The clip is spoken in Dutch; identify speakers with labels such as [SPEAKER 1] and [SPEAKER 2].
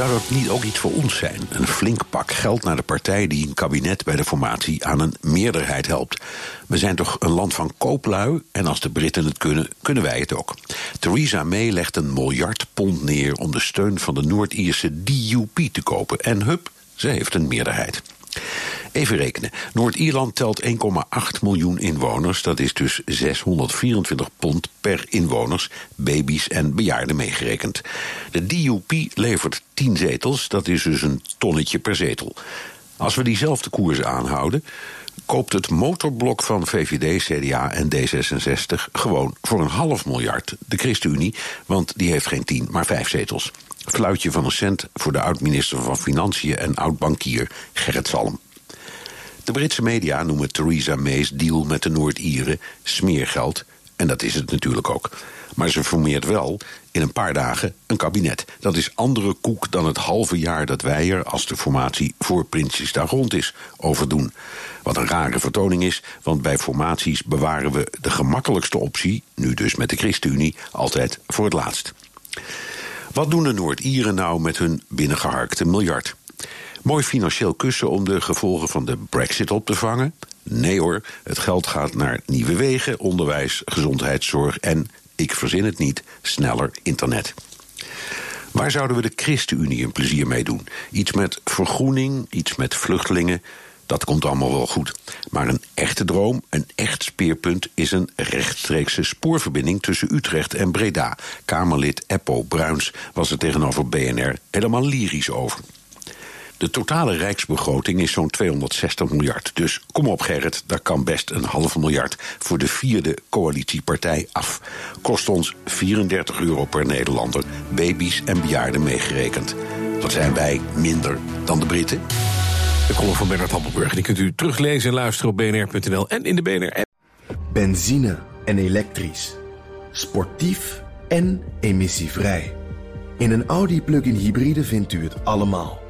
[SPEAKER 1] Zou dat niet ook iets voor ons zijn? Een flink pak geld naar de partij die een kabinet bij de formatie aan een meerderheid helpt. We zijn toch een land van kooplui en als de Britten het kunnen, kunnen wij het ook. Theresa May legt een miljard pond neer om de steun van de Noord-Ierse DUP te kopen. En hup, ze heeft een meerderheid. Even rekenen. Noord-Ierland telt 1,8 miljoen inwoners. Dat is dus 624 pond per inwoners, baby's en bejaarden meegerekend. De DUP levert 10 zetels, dat is dus een tonnetje per zetel. Als we diezelfde koers aanhouden, koopt het motorblok van VVD, CDA en D66 gewoon voor een half miljard de ChristenUnie, want die heeft geen 10, maar 5 zetels. Fluitje van een cent voor de oud-minister van Financiën en oud-bankier Gerrit Salm. De Britse media noemen Theresa May's deal met de Noord-Ieren smeergeld. En dat is het natuurlijk ook. Maar ze formeert wel in een paar dagen een kabinet. Dat is andere koek dan het halve jaar dat wij er, als de formatie voor Prinsjesdag rond is, over doen. Wat een rare vertoning is, want bij formaties bewaren we de gemakkelijkste optie, nu dus met de ChristenUnie, altijd voor het laatst. Wat doen de Noord-Ieren nou met hun binnengeharkte miljard? Mooi financieel kussen om de gevolgen van de brexit op te vangen? Nee hoor, het geld gaat naar nieuwe wegen, onderwijs, gezondheidszorg en, ik verzin het niet, sneller internet. Waar zouden we de ChristenUnie een plezier mee doen? Iets met vergroening, iets met vluchtelingen, dat komt allemaal wel goed. Maar een echte droom, een echt speerpunt, is een rechtstreekse spoorverbinding tussen Utrecht en Breda. Kamerlid Eppo Bruins was er tegenover BNR helemaal lyrisch over. De totale rijksbegroting is zo'n 260 miljard. Dus kom op Gerrit, daar kan best een half miljard voor de vierde coalitiepartij af. Kost ons 34 euro per Nederlander, baby's en bejaarden meegerekend. Wat zijn wij minder dan de Britten?
[SPEAKER 2] De column van Bernard Happelburg. Die kunt u teruglezen en luisteren op bnr.nl en in de BNR-app.
[SPEAKER 3] Benzine en elektrisch. Sportief en emissievrij. In een Audi plug-in hybride vindt u het allemaal.